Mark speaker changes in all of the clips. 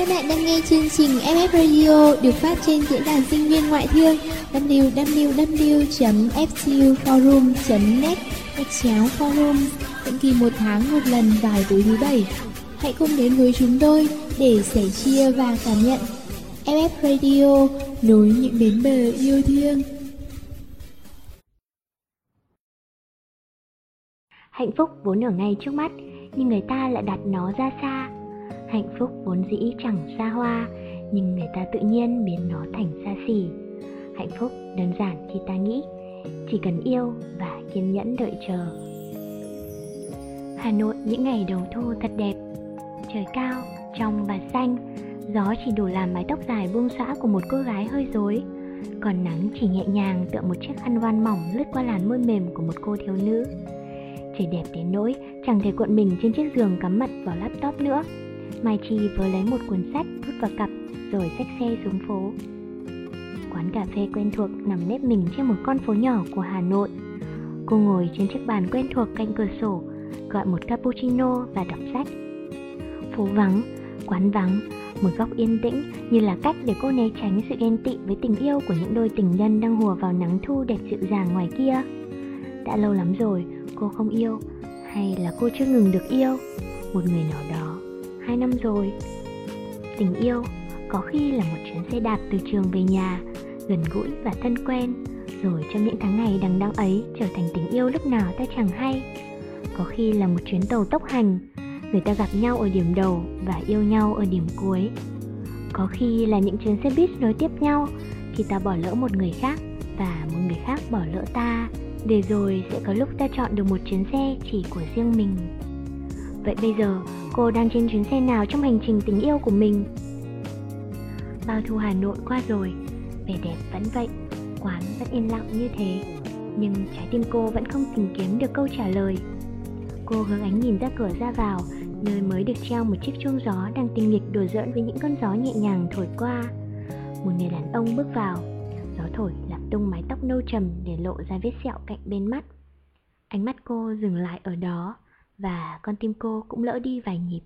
Speaker 1: Các bạn đang nghe chương trình FF Radio được phát trên diễn đàn sinh viên ngoại thương www.fcuforum.net gạch chéo forum định kỳ một tháng một lần vào tối thứ bảy. Hãy cùng đến với chúng tôi để sẻ chia và cảm nhận FF Radio nối những bến bờ yêu thương.
Speaker 2: Hạnh phúc vốn ở ngay trước mắt, nhưng người ta lại đặt nó ra xa. Hạnh phúc vốn dĩ chẳng xa hoa, nhưng người ta tự nhiên biến nó thành xa xỉ. Hạnh phúc đơn giản khi ta nghĩ, chỉ cần yêu và kiên nhẫn đợi chờ. Hà Nội những ngày đầu thu thật đẹp, trời cao, trong và xanh, gió chỉ đủ làm mái tóc dài buông xõa của một cô gái hơi rối, còn nắng chỉ nhẹ nhàng tựa một chiếc khăn voan mỏng lướt qua làn môi mềm của một cô thiếu nữ. Trời đẹp đến nỗi chẳng thể cuộn mình trên chiếc giường cắm mặt vào laptop nữa. Mai Chi vừa lấy một cuốn sách rút vào cặp rồi xách xe xuống phố. Quán cà phê quen thuộc nằm nếp mình trên một con phố nhỏ của Hà Nội. Cô ngồi trên chiếc bàn quen thuộc cạnh cửa sổ, gọi một cappuccino và đọc sách. Phố vắng, quán vắng, một góc yên tĩnh như là cách để cô né tránh sự ghen tị với tình yêu của những đôi tình nhân đang hùa vào nắng thu đẹp dịu dàng ngoài kia. Đã lâu lắm rồi cô không yêu, hay là cô chưa ngừng được yêu một người nào đó hai năm rồi. Tình yêu có khi là một chuyến xe đạp từ trường về nhà, gần gũi và thân quen, rồi trong những tháng ngày đằng đẵng ấy trở thành tình yêu lúc nào ta chẳng hay. Có khi là một chuyến tàu tốc hành, người ta gặp nhau ở điểm đầu và yêu nhau ở điểm cuối. Có khi là những chuyến xe buýt nối tiếp nhau, khi ta bỏ lỡ một người khác và một người khác bỏ lỡ ta, để rồi sẽ có lúc ta chọn được một chuyến xe chỉ của riêng mình vậy bây giờ, cô đang trên chuyến xe nào trong hành trình tình yêu của mình? Bao thu hà nội qua rồi, vẻ đẹp vẫn vậy, quán vẫn yên lặng như thế. Nhưng trái tim cô vẫn không tìm kiếm được câu trả lời. Cô hướng ánh nhìn ra cửa ra vào, nơi mới được treo một chiếc chuông gió đang tinh nghịch đùa giỡn với những con gió nhẹ nhàng thổi qua. Một người đàn ông bước vào, gió thổi làm tung mái tóc nâu trầm để lộ ra vết sẹo cạnh bên mắt. Ánh mắt cô dừng lại ở đó và con tim cô cũng lỡ đi vài nhịp.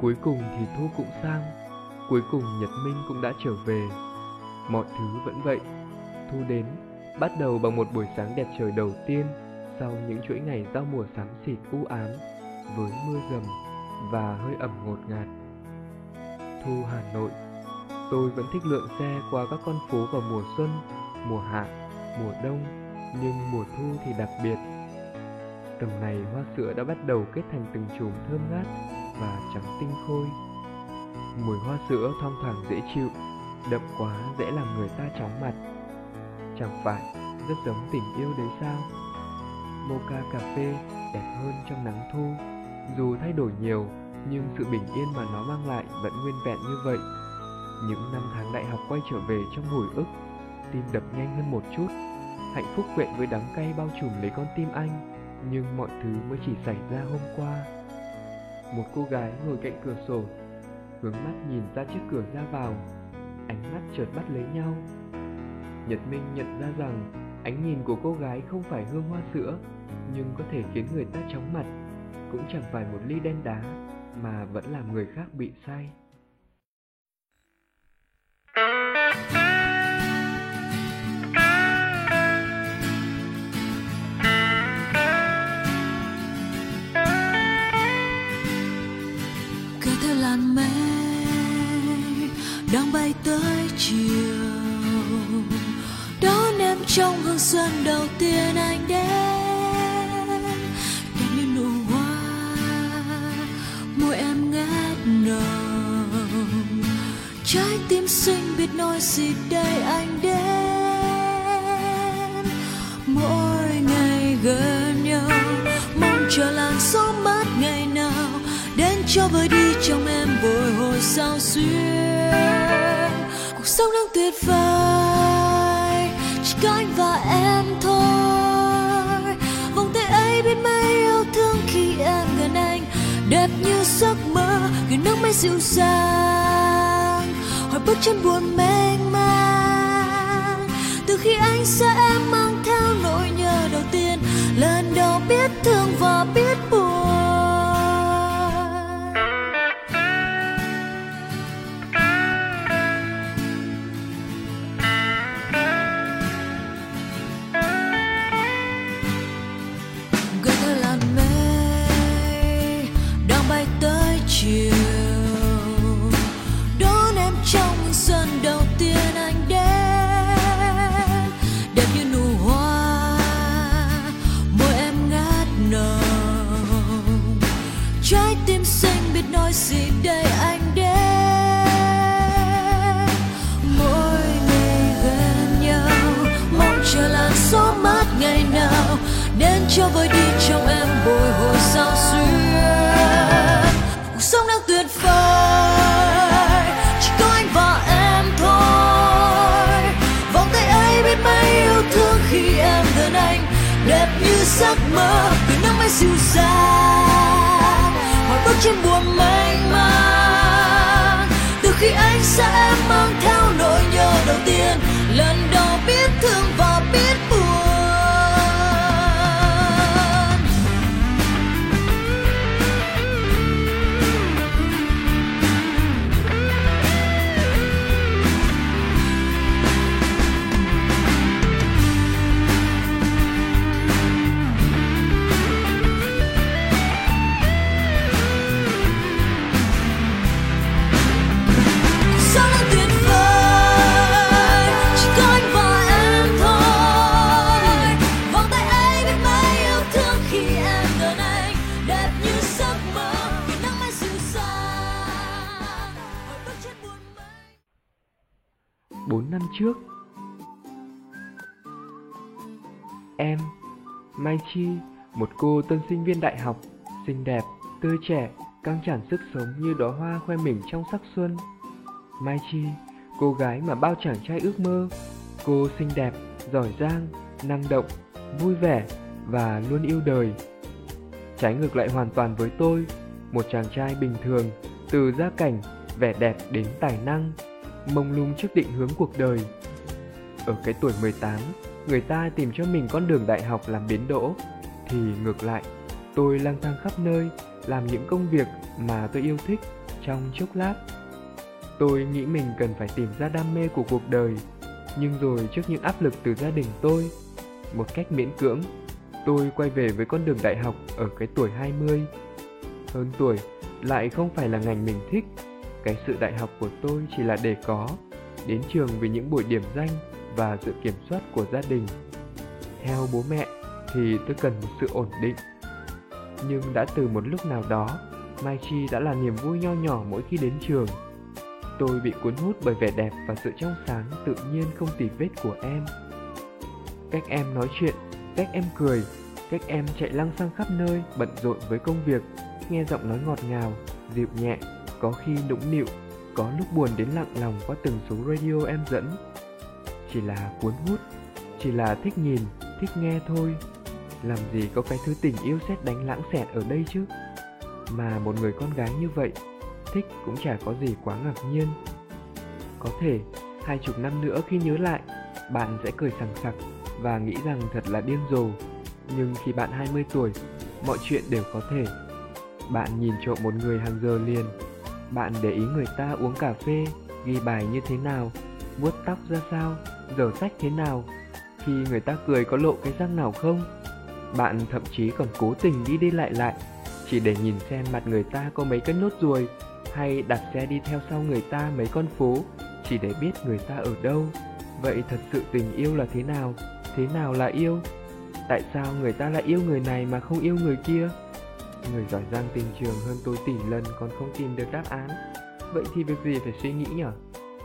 Speaker 3: Cuối cùng thì thu cũng sang, cuối cùng nhật minh cũng đã trở về. Mọi thứ vẫn vậy. Thu đến, bắt đầu bằng một buổi sáng đẹp trời đầu tiên sau những chuỗi ngày giao mùa xám xịt u ám với mưa rầm và hơi ẩm ngột ngạt. Thu hà nội, tôi vẫn thích lượn xe qua các con phố vào mùa xuân, mùa hạ mùa đông, nhưng mùa thu thì đặc biệt. Tầm này hoa sữa đã bắt đầu kết thành từng chùm thơm ngát và trắng tinh khôi. Mùi hoa sữa thoang thoảng dễ chịu, đậm quá dễ làm người ta chóng mặt. Chẳng phải rất giống tình yêu đấy sao? Mocha cà phê đẹp hơn trong nắng thu. Dù thay đổi nhiều, nhưng sự bình yên mà nó mang lại vẫn nguyên vẹn như vậy. Những năm tháng đại học quay trở về trong hồi ức tim đập nhanh hơn một chút. Hạnh phúc quyện với đắng cay bao trùm lấy con tim anh, nhưng mọi thứ mới chỉ xảy ra hôm qua. Một cô gái ngồi cạnh cửa sổ, hướng mắt nhìn ra chiếc cửa ra vào. Ánh mắt chợt bắt lấy nhau. Nhật minh nhận ra rằng, ánh nhìn của cô gái không phải hương hoa sữa, nhưng có thể khiến người ta chóng mặt. Cũng chẳng phải một ly đen đá, mà vẫn làm người khác bị say.
Speaker 4: Đang bay tới chiều. Đón em trong hương xuân đầu tiên anh đến. Đẹp như nụ hoa, môi em ngát nồng trái tim xinh biết nói gì đây anh đến. Mỗi ngày gần nhau, mong chờ làn sóng cho vơi đi trong em bồi hồi sao xuyên. Cuộc sống đang tuyệt vời, chỉ có anh và em thôi. Vòng tay ấy biết mấy yêu thương khi em gần anh, đẹp như giấc mơ khi nước mấy dịu dàng. Hỏi bước chân buồn mênh mang, từ khi anh xa em mang theo nỗi nhớ đầu tiên, lần đầu biết thương vào cho vơi đi trong em bồi hồi sao xuyên. Cuộc sống đang tuyệt vời, chỉ có anh và em thôi. Vòng tay ấy biết mấy yêu thương khi em gần anh, đẹp như giấc mơ. Từ nắng mai dịu dàng, mọi bước trên buồn mênh mang. Từ khi anh xa em mang theo nỗi nhớ đầu tiên
Speaker 3: năm trước Em, Mai Chi, một cô tân sinh viên đại học, xinh đẹp, tươi trẻ, căng tràn sức sống như đóa hoa khoe mình trong sắc xuân. Mai Chi, cô gái mà bao chàng trai ước mơ, cô xinh đẹp, giỏi giang, năng động, vui vẻ và luôn yêu đời. Trái ngược lại hoàn toàn với tôi, một chàng trai bình thường, từ gia cảnh, vẻ đẹp đến tài năng, mông lung trước định hướng cuộc đời. Ở cái tuổi 18, người ta tìm cho mình con đường đại học làm biến đỗ, thì ngược lại, tôi lang thang khắp nơi, làm những công việc mà tôi yêu thích trong chốc lát. Tôi nghĩ mình cần phải tìm ra đam mê của cuộc đời, nhưng rồi trước những áp lực từ gia đình tôi, một cách miễn cưỡng, tôi quay về với con đường đại học ở cái tuổi 20. Hơn tuổi lại không phải là ngành mình thích, cái sự đại học của tôi chỉ là để có, đến trường vì những buổi điểm danh và sự kiểm soát của gia đình. Theo bố mẹ thì tôi cần một sự ổn định. Nhưng đã từ một lúc nào đó, Mai Chi đã là niềm vui nho nhỏ mỗi khi đến trường. Tôi bị cuốn hút bởi vẻ đẹp và sự trong sáng tự nhiên không tì vết của em. Cách em nói chuyện, cách em cười, cách em chạy lăng xăng khắp nơi bận rộn với công việc, nghe giọng nói ngọt ngào, dịu nhẹ, có khi nũng nịu, có lúc buồn đến lặng lòng qua từng số radio em dẫn. Chỉ là cuốn hút, chỉ là thích nhìn, thích nghe thôi. Làm gì có cái thứ tình yêu xét đánh lãng xẹt ở đây chứ? Mà một người con gái như vậy, thích cũng chả có gì quá ngạc nhiên. Có thể, hai chục năm nữa khi nhớ lại, bạn sẽ cười sằng sặc và nghĩ rằng thật là điên rồ. Nhưng khi bạn 20 tuổi, mọi chuyện đều có thể. Bạn nhìn trộm một người hàng giờ liền, bạn để ý người ta uống cà phê, ghi bài như thế nào, vuốt tóc ra sao, dở sách thế nào, khi người ta cười có lộ cái răng nào không. Bạn thậm chí còn cố tình đi đi lại lại, chỉ để nhìn xem mặt người ta có mấy cái nốt ruồi, hay đặt xe đi theo sau người ta mấy con phố, chỉ để biết người ta ở đâu. Vậy thật sự tình yêu là thế nào? Thế nào là yêu? Tại sao người ta lại yêu người này mà không yêu người kia? Người giỏi giang tình trường hơn tôi tỷ lần còn không tìm được đáp án. Vậy thì việc gì phải suy nghĩ nhở?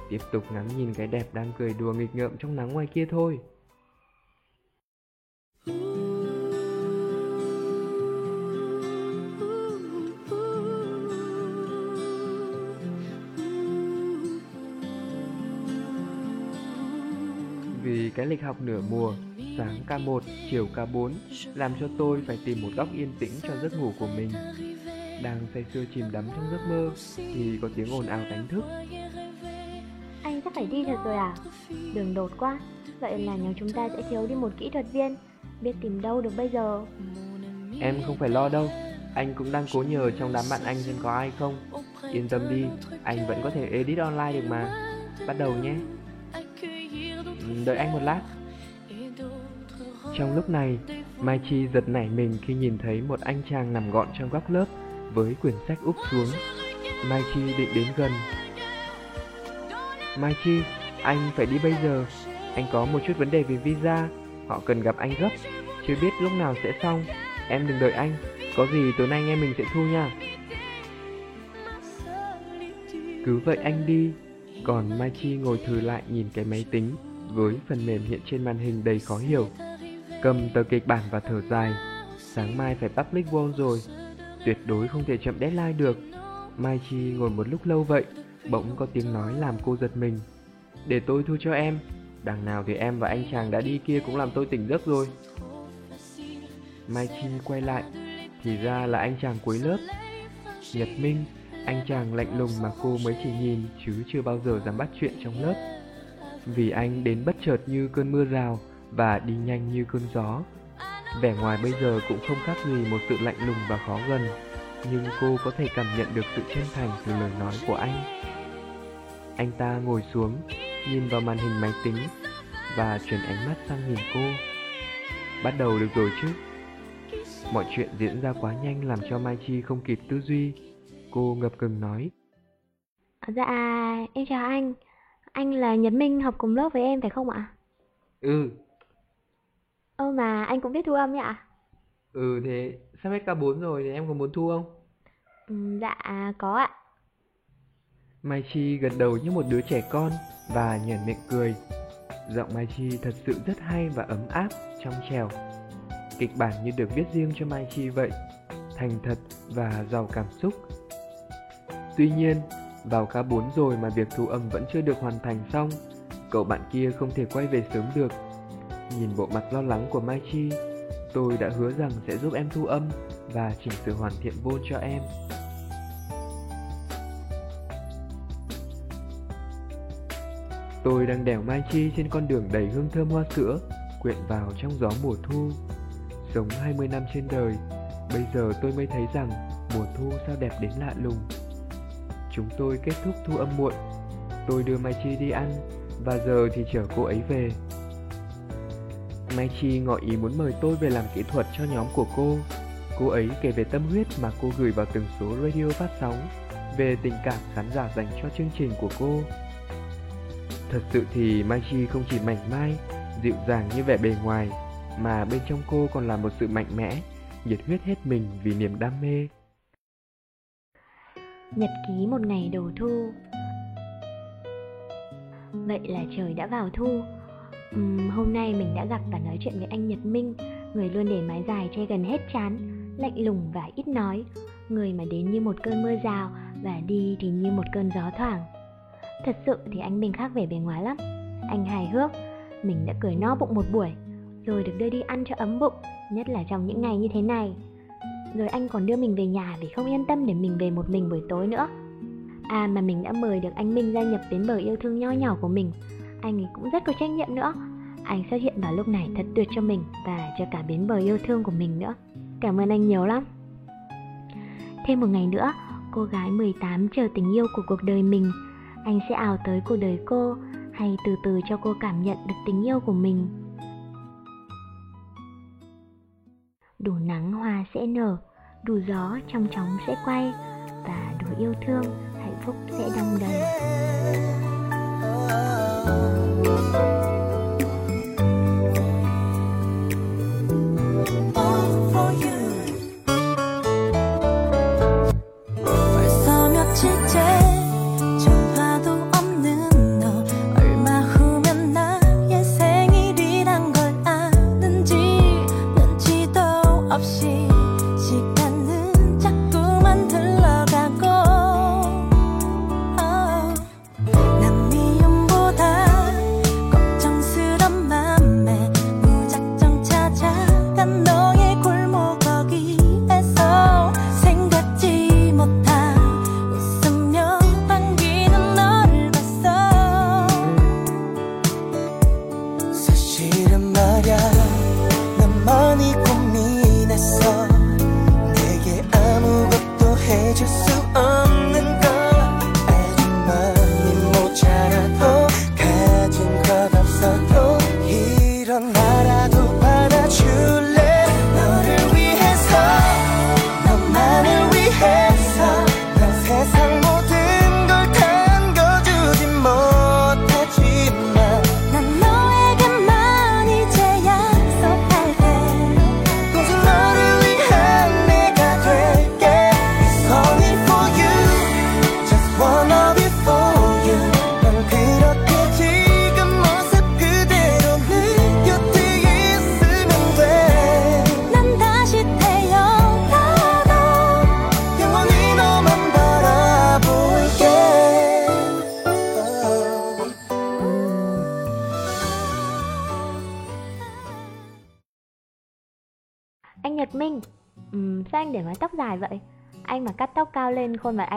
Speaker 3: Tiếp tục ngắm nhìn cái đẹp đang cười đùa nghịch ngợm trong nắng ngoài kia thôi. Vì cái lịch học nửa mùa, sáng K1, chiều K4 làm cho tôi phải tìm một góc yên tĩnh cho giấc ngủ của mình. Đang say sưa chìm đắm trong giấc mơ thì có tiếng ồn ào đánh thức.
Speaker 2: Anh sắp phải đi thật rồi à? Đường đột quá Vậy là nhóm chúng ta sẽ thiếu đi một kỹ thuật viên Biết tìm đâu được bây giờ
Speaker 3: Em không phải lo đâu, anh cũng đang cố nhờ trong đám bạn anh xem có ai không. Yên tâm đi, anh vẫn có thể edit online được mà. Bắt đầu nhé. Ừm, Đợi anh một lát. Trong lúc này, Mai Chi giật nảy mình khi nhìn thấy một anh chàng nằm gọn trong góc lớp với quyển sách úp xuống. Mai Chi định đến gần. Mai Chi, anh phải đi bây giờ. Anh có một chút vấn đề về visa, họ cần gặp anh gấp. Chưa biết lúc nào sẽ xong. Em đừng đợi anh, có gì tối nay anh em mình sẽ thu nha. Cứ vậy anh đi, còn Mai Chi ngồi thử lại nhìn cái máy tính với phần mềm hiện trên màn hình đầy khó hiểu cầm tờ kịch bản và thở dài. Sáng mai phải public wall rồi, tuyệt đối không thể chậm deadline được. Mai Chi ngồi một lúc lâu vậy, bỗng có tiếng nói làm cô giật mình. Để tôi thu cho em, đằng nào thì em và anh chàng đã đi kia cũng làm tôi tỉnh giấc rồi. Mai Chi quay lại, thì ra là anh chàng cuối lớp. Nhật Minh, anh chàng lạnh lùng mà cô mới chỉ nhìn chứ chưa bao giờ dám bắt chuyện trong lớp. Vì anh đến bất chợt như cơn mưa rào và đi nhanh như cơn gió. Vẻ ngoài bây giờ cũng không khác gì một sự lạnh lùng và khó gần, nhưng cô có thể cảm nhận được sự chân thành từ lời nói của anh. Anh ta ngồi xuống, nhìn vào màn hình máy tính và chuyển ánh mắt sang nhìn cô. Bắt đầu được rồi chứ? Mọi chuyện diễn ra quá nhanh làm cho Mai Chi không kịp tư duy. Cô ngập ngừng nói.
Speaker 2: Dạ, em chào anh. Anh là Nhật Minh học cùng lớp với em phải không ạ?
Speaker 3: Ừ.
Speaker 2: Ơ mà anh cũng biết thu âm nhỉ ạ?
Speaker 3: Ừ thế sắp hết K4 rồi thì em có muốn thu không?
Speaker 2: Ừ, dạ, có ạ.
Speaker 3: Mai Chi gật đầu như một đứa trẻ con và nhởn miệng cười. Giọng Mai Chi thật sự rất hay và ấm áp, trong trèo. Kịch bản như được viết riêng cho Mai Chi vậy, thành thật và giàu cảm xúc. Tuy nhiên, vào K4 rồi mà việc thu âm vẫn chưa được hoàn thành xong, cậu bạn kia không thể quay về sớm được. Nhìn bộ mặt lo lắng của Mai Chi, tôi đã hứa rằng sẽ giúp em thu âm và chỉnh sửa hoàn thiện vôn cho em. Tôi đang đèo Mai Chi trên con đường đầy hương thơm hoa sữa, quyện vào trong gió mùa thu. Sống 20 năm trên đời, bây giờ tôi mới thấy rằng mùa thu sao đẹp đến lạ lùng. Chúng tôi kết thúc thu âm muộn, tôi đưa Mai Chi đi ăn, và giờ thì chở cô ấy về. Mai Chi ngỏ ý muốn mời tôi về làm kỹ thuật cho nhóm của cô. Cô ấy kể về tâm huyết mà cô gửi vào từng số radio phát sóng, về tình cảm khán giả dành cho chương trình của cô. Thật sự thì Mai Chi không chỉ mảnh mai, dịu dàng như vẻ bề ngoài, mà bên trong cô còn là một sự mạnh mẽ, nhiệt huyết hết mình vì niềm đam mê.
Speaker 2: Nhật ký một ngày đầu thu Vậy là trời đã vào thu uhm, Hôm nay mình đã gặp và nói chuyện với anh Nhật Minh Người luôn để mái dài che gần hết chán Lạnh lùng và ít nói. Người mà đến như một cơn mưa rào Và đi thì như một cơn gió thoảng. Thật sự thì anh Minh khác vẻ bề ngoài lắm. Anh hài hước Mình đã cười no bụng một buổi Rồi được đưa đi ăn cho ấm bụng Nhất là trong những ngày như thế này. Rồi anh còn đưa mình về nhà vì không yên tâm để mình về một mình buổi tối nữa. À mà mình đã mời được anh Minh gia nhập bến bờ yêu thương nho nhỏ của mình. Anh ấy cũng rất có trách nhiệm nữa. Anh xuất hiện vào lúc này thật tuyệt cho mình Và cho cả bến bờ yêu thương của mình nữa. Cảm ơn anh nhiều lắm. Thêm một ngày nữa, Cô gái 18 chờ tình yêu của cuộc đời mình. Anh sẽ ảo tới cuộc đời cô Hay từ từ cho cô cảm nhận được tình yêu của mình. Đủ nắng hoa sẽ nở, Đủ gió trong chóng sẽ quay Và đủ yêu thương hạnh phúc sẽ đong đầy anh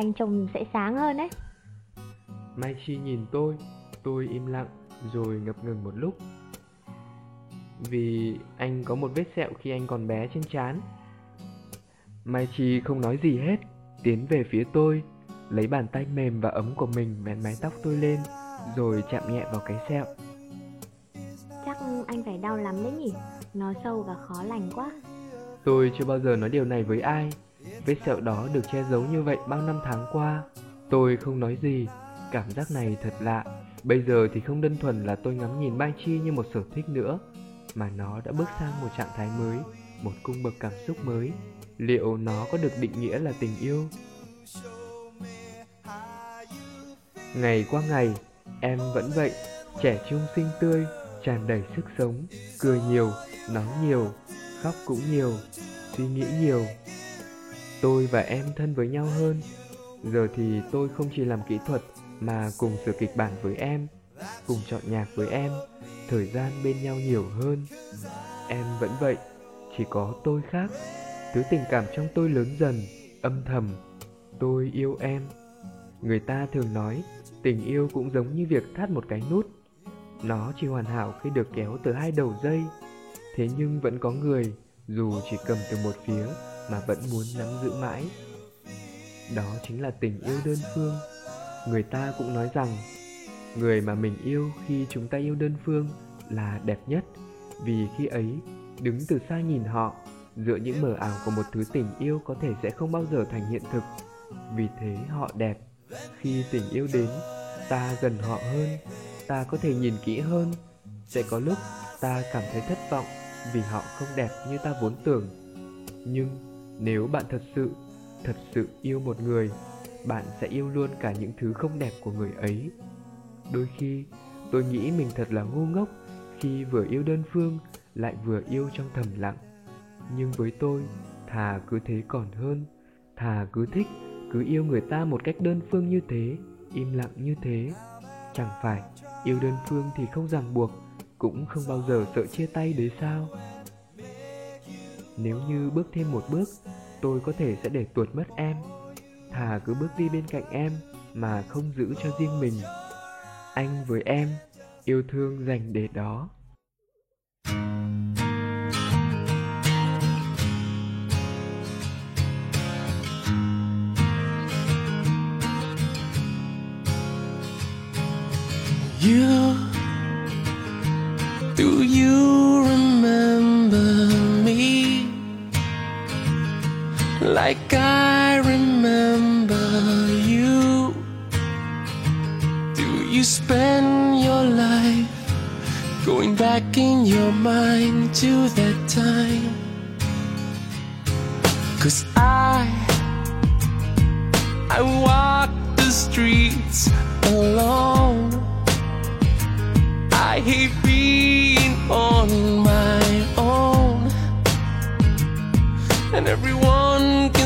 Speaker 2: anh trông sẽ sáng hơn đấy.
Speaker 3: Mai Chi nhìn tôi Tôi im lặng rồi ngập ngừng một lúc. Vì anh có một vết sẹo khi anh còn bé trên trán. Mai Chi không nói gì hết Tiến về phía tôi Lấy bàn tay mềm và ấm của mình vén mái tóc tôi lên Rồi chạm nhẹ vào cái sẹo.
Speaker 2: Chắc anh phải đau lắm đấy nhỉ Nó sâu và khó lành quá.
Speaker 3: Tôi chưa bao giờ nói điều này với ai Vết sẹo đó được che giấu như vậy bao năm tháng qua. Tôi không nói gì. Cảm giác này thật lạ. Bây giờ thì không đơn thuần là tôi ngắm nhìn Mai Chi như một sở thích nữa Mà nó đã bước sang một trạng thái mới Một cung bậc cảm xúc mới. Liệu nó có được định nghĩa là tình yêu? Ngày qua ngày, em vẫn vậy. Trẻ trung xinh tươi, tràn đầy sức sống. Cười nhiều, nói nhiều, khóc cũng nhiều Suy nghĩ nhiều. Tôi và em thân với nhau hơn Giờ thì tôi không chỉ làm kỹ thuật mà cùng sửa kịch bản với em, cùng chọn nhạc với em, thời gian bên nhau nhiều hơn. Em vẫn vậy, chỉ có tôi khác. Thứ tình cảm trong tôi lớn dần, âm thầm. Tôi yêu em. Người ta thường nói, tình yêu cũng giống như việc thắt một cái nút. Nó chỉ hoàn hảo khi được kéo từ hai đầu dây. Thế nhưng vẫn có người, dù chỉ cầm từ một phía mà vẫn muốn nắm giữ mãi. Đó chính là tình yêu đơn phương. Người ta cũng nói rằng, người mà mình yêu khi chúng ta yêu đơn phương là đẹp nhất, vì khi ấy, đứng từ xa nhìn họ dựa những mờ ảo của một thứ tình yêu có thể sẽ không bao giờ thành hiện thực. Vì thế họ đẹp. Khi tình yêu đến, ta gần họ hơn, ta có thể nhìn kỹ hơn. Sẽ có lúc ta cảm thấy thất vọng vì họ không đẹp như ta vốn tưởng. Nhưng nếu bạn thật sự thật sự yêu một người, bạn sẽ yêu luôn cả những thứ không đẹp của người ấy. Đôi khi, tôi nghĩ mình thật là ngu ngốc khi vừa yêu đơn phương, lại vừa yêu trong thầm lặng. Nhưng với tôi, thà cứ thế còn hơn, thà cứ thích, cứ yêu người ta một cách đơn phương như thế, im lặng như thế. Chẳng phải yêu đơn phương thì không ràng buộc, cũng không bao giờ sợ chia tay đấy sao? Nếu như bước thêm một bước tôi có thể sẽ để tuột mất em. Thà cứ bước đi bên cạnh em mà không giữ cho riêng mình. Anh với em yêu thương dành để đó.
Speaker 5: You, do you like I remember you? Do you spend your life going back in your mind to that time? Cause I, I walk the streets alone. I hate being on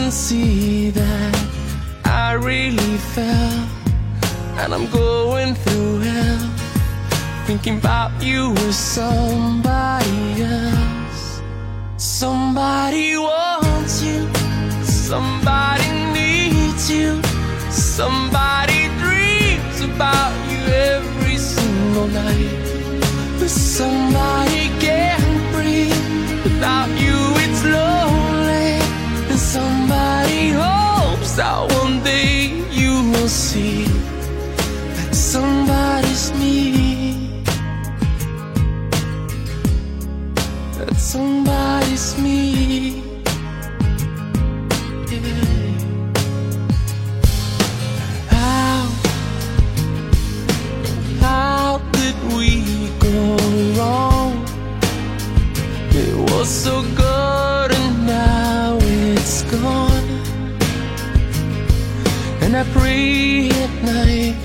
Speaker 5: can see that I really fell. And I'm going through hell. Thinking about you with somebody else. Somebody wants you. Somebody needs you. Somebody dreams about you every single night. But somebody can't breathe without you. so Pray at night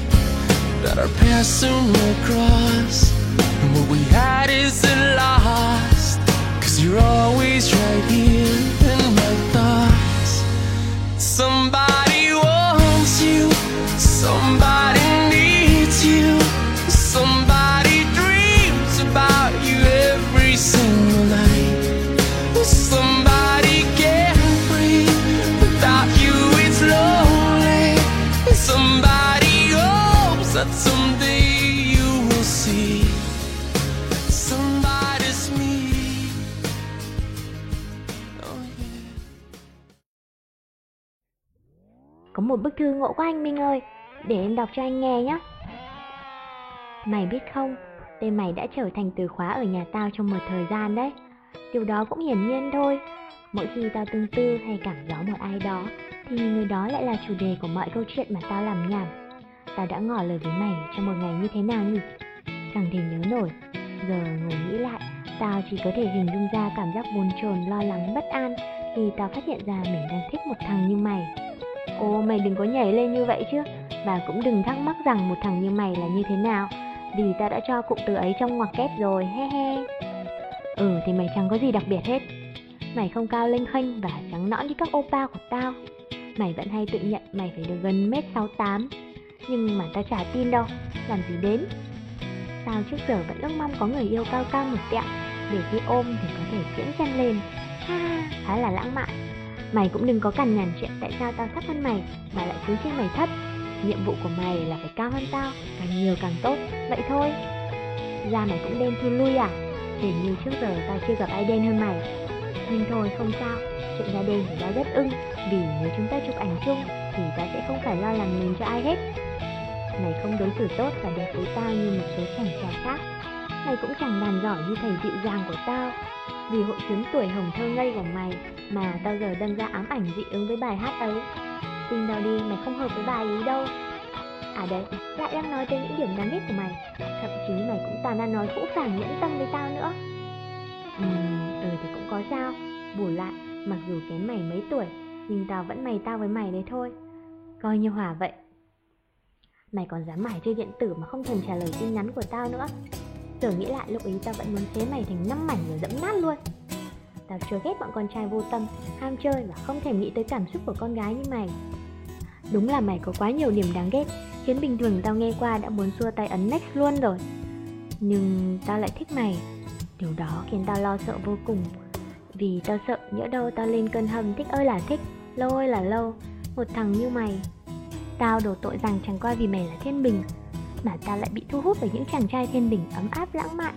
Speaker 5: that our paths soon will cross. And what we had isn't lost. Cause you're always right here
Speaker 2: bức thư ngộ của anh Minh ơi, để em đọc cho anh nghe nhé. Mày biết không, tên mày đã trở thành từ khóa ở nhà tao trong một thời gian đấy. Điều đó cũng hiển nhiên thôi. Mỗi khi tao tương tư hay cảm gió một ai đó, thì người đó lại là chủ đề của mọi câu chuyện mà tao làm nhảm. Tao đã ngỏ lời với mày trong một ngày như thế nào nhỉ? Chẳng thể nhớ nổi. Giờ ngồi nghĩ lại, tao chỉ có thể hình dung ra cảm giác buồn chồn, lo lắng, bất an khi tao phát hiện ra mình đang thích một thằng như mày. Ô, mày đừng có nhảy lên như vậy chứ, và cũng đừng thắc mắc rằng một thằng như mày là như thế nào, vì ta đã cho cụm từ ấy trong ngoặc kép rồi, he he. Ừ thì mày chẳng có gì đặc biệt hết. Mày không cao lên khênh và trắng nõn như các opa của tao. Mày vẫn hay tự nhận mày phải được gần mét 68 Nhưng mà tao chả tin đâu Làm gì đến Tao trước giờ vẫn ước mong có người yêu cao cao một tẹo Để khi ôm thì có thể tiễn chân lên Ha khá là lãng mạn Mày cũng đừng có cằn nhằn chuyện tại sao tao thấp hơn mày, Mà lại cứ trên mày thấp. Nhiệm vụ của mày là phải cao hơn tao, Càng nhiều càng tốt, Vậy thôi. Da mày cũng đen thui lui à? Hình như trước giờ tao chưa gặp ai đen hơn mày. Nhưng thôi, không sao. Chuyện da đen thì tao rất ưng, Vì nếu chúng ta chụp ảnh chung Thì tao sẽ không phải lo lắng mình cho ai hết. Mày không đối xử tốt và đẹp với tao như một số chàng trai khác. Mày cũng chẳng đàn giỏi như thầy dịu dàng của tao. Vì hội chứng tuổi hồng thơ ngây của mày mà tao giờ đâm ra ám ảnh dị ứng với bài hát ấy. Tin tao đi mày không hợp với bài ấy đâu. À đấy, lại đang nói tới những điểm đáng ghét của mày. Thậm chí mày cũng toàn đang nói phũ phàng nhẫn tâm với tao nữa. Ừ, ừ thì cũng có sao. Bù lại, mặc dù kém mày mấy tuổi Nhưng tao vẫn mày tao với mày đấy thôi. Coi như hòa vậy. Mày còn dám mải chơi điện tử mà không thèm trả lời tin nhắn của tao nữa. Giờ nghĩ lại lúc ý tao vẫn muốn xé mày thành năm mảnh rồi dẫm nát luôn. Tao chưa ghét bọn con trai vô tâm, ham chơi và không thèm nghĩ tới cảm xúc của con gái như mày. Đúng là mày có quá nhiều điểm đáng ghét Khiến bình thường tao nghe qua đã muốn xua tay ấn next luôn rồi. Nhưng tao lại thích mày Điều đó khiến tao lo sợ vô cùng. Vì tao sợ nhỡ đâu tao lên cơn hâm thích ơi là thích Lâu ơi là lâu Một thằng như mày. Tao đổ tội rằng chẳng qua vì mày là thiên bình Mà tao lại bị thu hút bởi những chàng trai thiên bình ấm áp lãng mạn.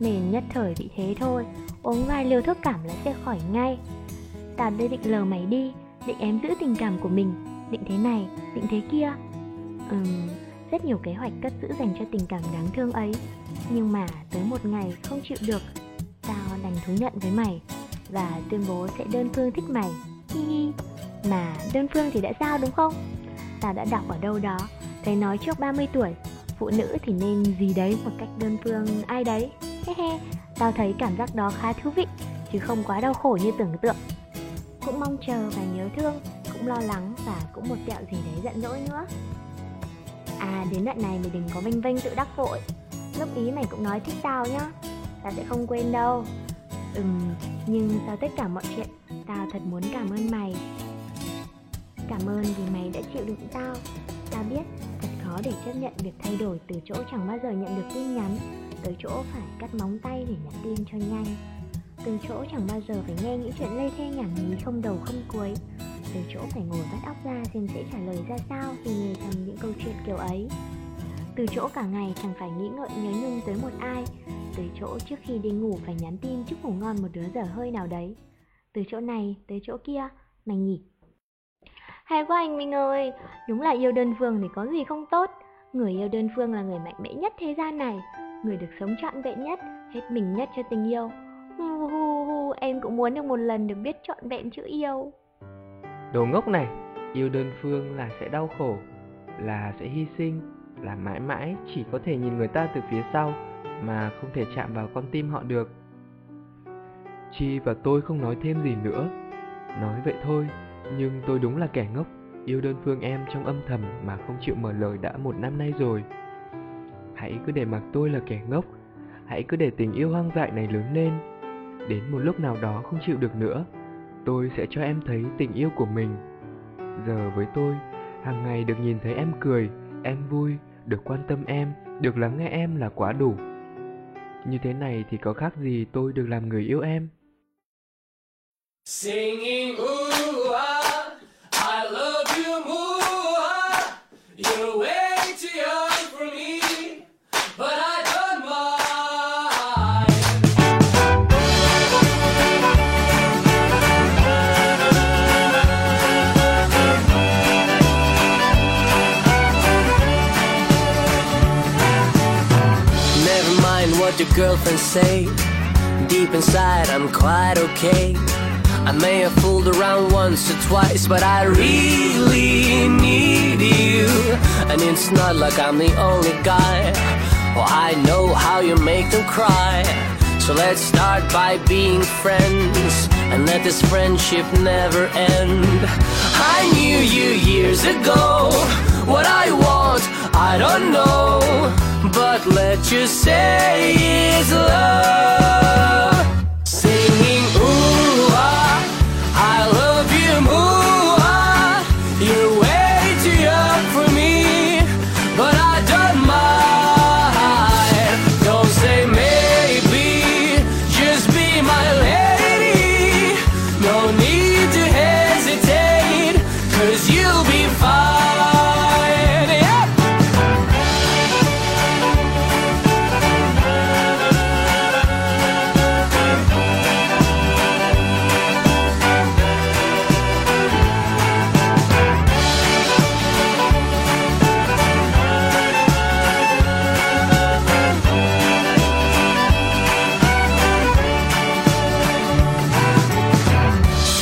Speaker 2: Mền nhất thời bị thế thôi. Uống vài liều thuốc cảm là sẽ khỏi ngay. Tao đây định lờ mày đi Định em giữ tình cảm của mình. Định thế này, định thế kia. Ừm, rất nhiều kế hoạch cất giữ dành cho tình cảm đáng thương ấy. Nhưng mà tới một ngày không chịu được Tao đành thú nhận với mày Và tuyên bố sẽ đơn phương thích mày. Hi hi. Mà đơn phương thì đã sao đúng không? Tao đã đọc ở đâu đó Thấy nói trước 30 tuổi Phụ nữ thì nên gì đấy một cách đơn phương ai đấy. He he. Tao thấy cảm giác đó khá thú vị Chứ không quá đau khổ như tưởng tượng. Cũng mong chờ và nhớ thương Cũng lo lắng và cũng một tẹo gì đấy giận dỗi nữa. À đến đoạn này mày đừng có vinh vinh tự đắc vội. Lúc ý mày cũng nói thích tao nhá Tao sẽ không quên đâu. Ừm, nhưng sau tất cả mọi chuyện Tao thật muốn cảm ơn mày. Cảm ơn vì mày đã chịu đựng tao. Tao biết thật khó để chấp nhận việc thay đổi từ chỗ chẳng bao giờ nhận được tin nhắn. Tới chỗ phải cắt móng tay để nhắn tin cho nhanh. Từ chỗ chẳng bao giờ phải nghe những chuyện lê thê nhảm nhí không đầu không cuối. Từ chỗ phải ngồi vắt óc ra xem sẽ trả lời ra sao khi nghe thầm những câu chuyện kiểu ấy. Từ chỗ cả ngày chẳng phải nghĩ ngợi nhớ nhung tới một ai. Từ chỗ trước khi đi ngủ phải nhắn tin chúc ngủ ngon một đứa dở hơi nào đấy. Từ chỗ này tới chỗ kia, mày nhỉ hay quá anh Minh ơi, đúng là yêu đơn phương thì có gì không tốt. Người yêu đơn phương là người mạnh mẽ nhất thế gian này, người được sống trọn vẹn nhất, hết mình nhất cho tình yêu. Hu hu hu, em cũng muốn được một lần được biết trọn vẹn chữ yêu.
Speaker 3: Đồ ngốc này, yêu đơn phương là sẽ đau khổ, là sẽ hy sinh, là mãi mãi chỉ có thể nhìn người ta từ phía sau mà không thể chạm vào con tim họ được. Chi và tôi không nói thêm gì nữa. Nói vậy thôi, nhưng tôi đúng là kẻ ngốc, yêu đơn phương em trong âm thầm mà không chịu mở lời đã một năm nay rồi. Hãy cứ để mặc tôi là kẻ ngốc, hãy cứ để tình yêu hoang dại này lớn lên. Đến một lúc nào đó không chịu được nữa, tôi sẽ cho em thấy tình yêu của mình. Giờ với tôi, hàng ngày được nhìn thấy em cười, em vui, được quan tâm em, được lắng nghe em là quá đủ. Như thế này thì có khác gì tôi được làm người yêu em?
Speaker 6: Singing ooh ah, I love you more. ah. You're way too young
Speaker 7: girlfriend say. Deep inside, I'm quite okay. I may have fooled around once or twice, but I really need you. And it's not like I'm the only guy. Well, I know how you make them cry. So let's start by being friends and let this friendship never end. I knew you years ago. What I want, I don't know. But let you say it's love.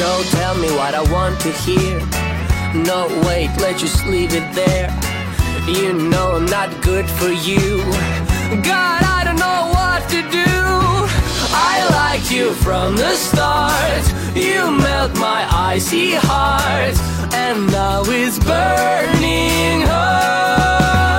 Speaker 7: So tell me what I want to hear. No, wait, let's just leave it there. You know I'm not good for you. God, I don't know what to do. I liked you from the start. You melt my icy heart, and now it's burning hot.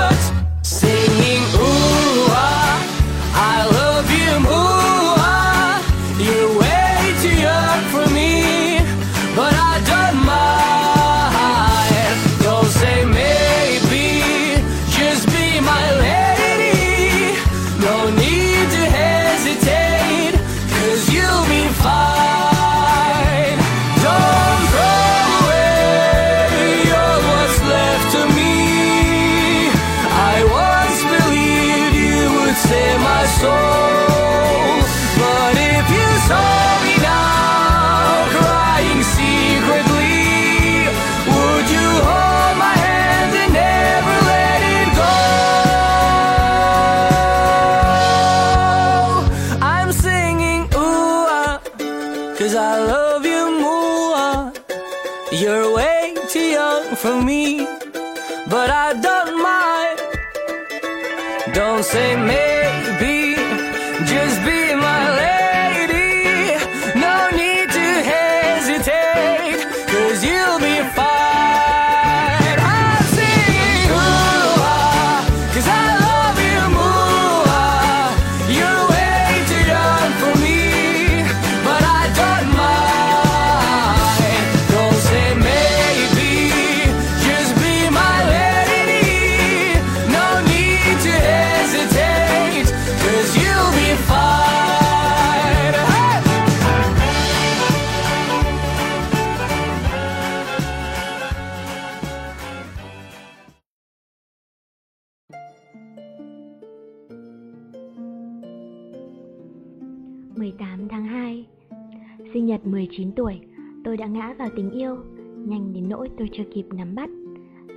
Speaker 2: Sinh nhật 19 tuổi, tôi đã ngã vào tình yêu, nhanh đến nỗi tôi chưa kịp nắm bắt.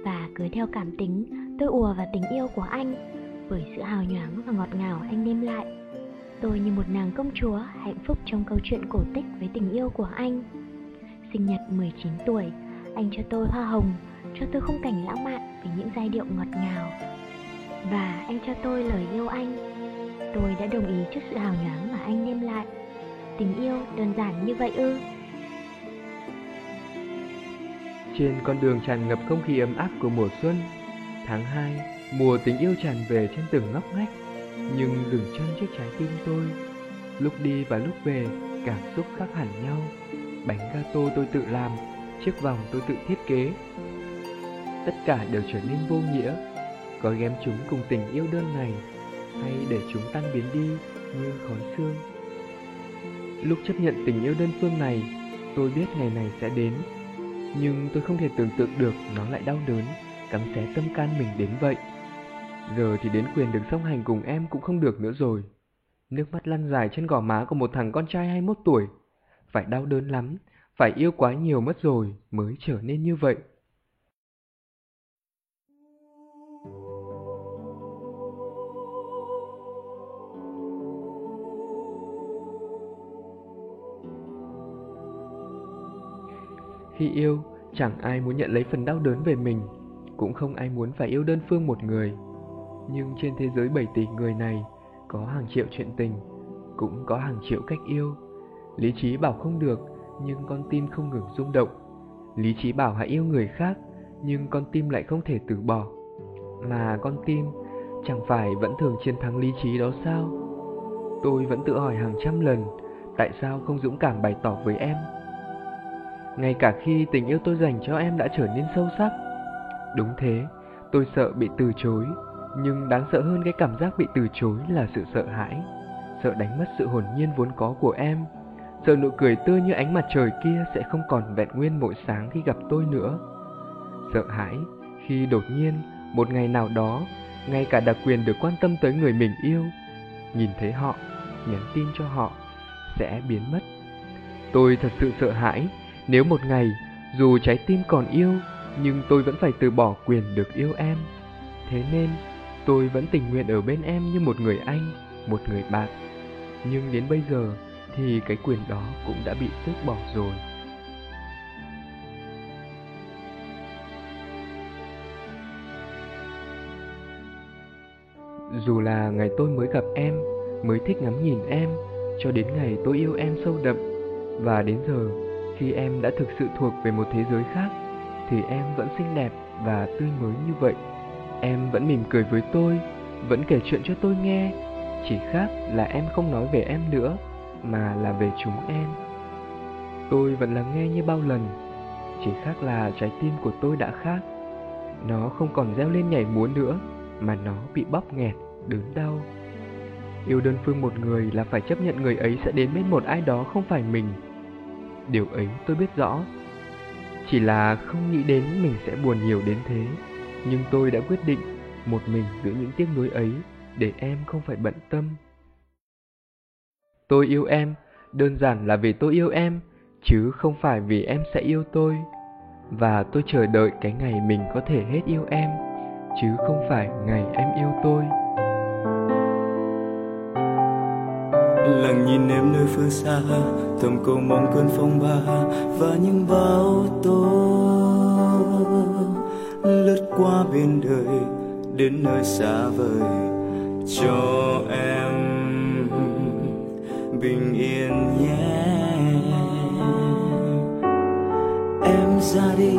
Speaker 2: Và cứ theo cảm tính, tôi ùa vào tình yêu của anh, bởi sự hào nhoáng và ngọt ngào anh đem lại. Tôi như một nàng công chúa hạnh phúc trong câu chuyện cổ tích với tình yêu của anh. Sinh nhật 19 tuổi, anh cho tôi hoa hồng, cho tôi khung cảnh lãng mạn với những giai điệu ngọt ngào. Và anh cho tôi lời yêu anh. Tôi đã đồng ý trước sự hào nhoáng mà anh đem lại. Tình yêu đơn giản như vậy ư?
Speaker 3: Trên con đường tràn ngập không khí ấm áp của mùa xuân, tháng 2, mùa tình yêu tràn về trên từng ngóc ngách, nhưng dừng chân trước trái tim tôi. Lúc đi và lúc về, cảm xúc khác hẳn nhau. Bánh gato tôi tự làm, chiếc vòng tôi tự thiết kế. Tất cả đều trở nên vô nghĩa. Có ghém chúng cùng tình yêu đơn này, hay để chúng tan biến đi như khói sương. Lúc chấp nhận tình yêu đơn phương này, tôi biết ngày này sẽ đến. Nhưng tôi không thể tưởng tượng được nó lại đau đớn, cắn xé tâm can mình đến vậy. Giờ thì đến quyền được song hành cùng em cũng không được nữa rồi. Nước mắt lăn dài trên gò má của một thằng con trai 21 tuổi. Phải đau đớn lắm, phải yêu quá nhiều mất rồi mới trở nên như vậy. Khi yêu, chẳng ai muốn nhận lấy phần đau đớn về mình, cũng không ai muốn phải yêu đơn phương một người. Nhưng trên thế giới 7 tỷ người này, có hàng triệu chuyện tình, cũng có hàng triệu cách yêu. Lý trí bảo không được, nhưng con tim không ngừng rung động. Lý trí bảo hãy yêu người khác, nhưng con tim lại không thể từ bỏ. Mà con tim chẳng phải vẫn thường chiến thắng lý trí đó sao? Tôi vẫn tự hỏi hàng trăm lần, tại sao không dũng cảm bày tỏ với em? Ngay cả khi tình yêu tôi dành cho em đã trở nên sâu sắc. Đúng thế, tôi sợ bị từ chối, nhưng đáng sợ hơn cái cảm giác bị từ chối là sự sợ hãi. Sợ đánh mất sự hồn nhiên vốn có của em, sợ nụ cười tươi như ánh mặt trời kia sẽ không còn vẹn nguyên mỗi sáng khi gặp tôi nữa. Sợ hãi khi đột nhiên một ngày nào đó, ngay cả đặc quyền được quan tâm tới người mình yêu, nhìn thấy họ, nhắn tin cho họ, sẽ biến mất. Tôi thật sự sợ hãi nếu một ngày, dù trái tim còn yêu, nhưng tôi vẫn phải từ bỏ quyền được yêu em. Thế nên, tôi vẫn tình nguyện ở bên em như một người anh, một người bạn. Nhưng đến bây giờ thì cái quyền đó cũng đã bị tước bỏ rồi. Dù là ngày tôi mới gặp em, mới thích ngắm nhìn em, cho đến ngày tôi yêu em sâu đậm, và đến giờ, khi em đã thực sự thuộc về một thế giới khác, thì em vẫn xinh đẹp và tươi mới như vậy. Em vẫn mỉm cười với tôi, vẫn kể chuyện cho tôi nghe, chỉ khác là em không nói về em nữa, mà là về chúng em. Tôi vẫn lắng nghe như bao lần, chỉ khác là trái tim của tôi đã khác. Nó không còn reo lên nhảy múa nữa, mà nó bị bóp nghẹt, đớn đau. Yêu đơn phương một người là phải chấp nhận người ấy sẽ đến bên một ai đó không phải mình. Điều ấy tôi biết rõ. Chỉ là không nghĩ đến mình sẽ buồn nhiều đến thế. Nhưng tôi đã quyết định một mình giữ những tiếc nuối ấy để em không phải bận tâm. Tôi yêu em, đơn giản là vì tôi yêu em, chứ không phải vì em sẽ yêu tôi. Và tôi chờ đợi cái ngày mình có thể hết yêu em, chứ không phải ngày em yêu tôi.
Speaker 8: Lặng nhìn em nơi phương xa thầm cầu mong cơn phong ba và những bão tố lướt qua bên đời đến nơi xa vời cho em. Bình yên nhé, em ra đi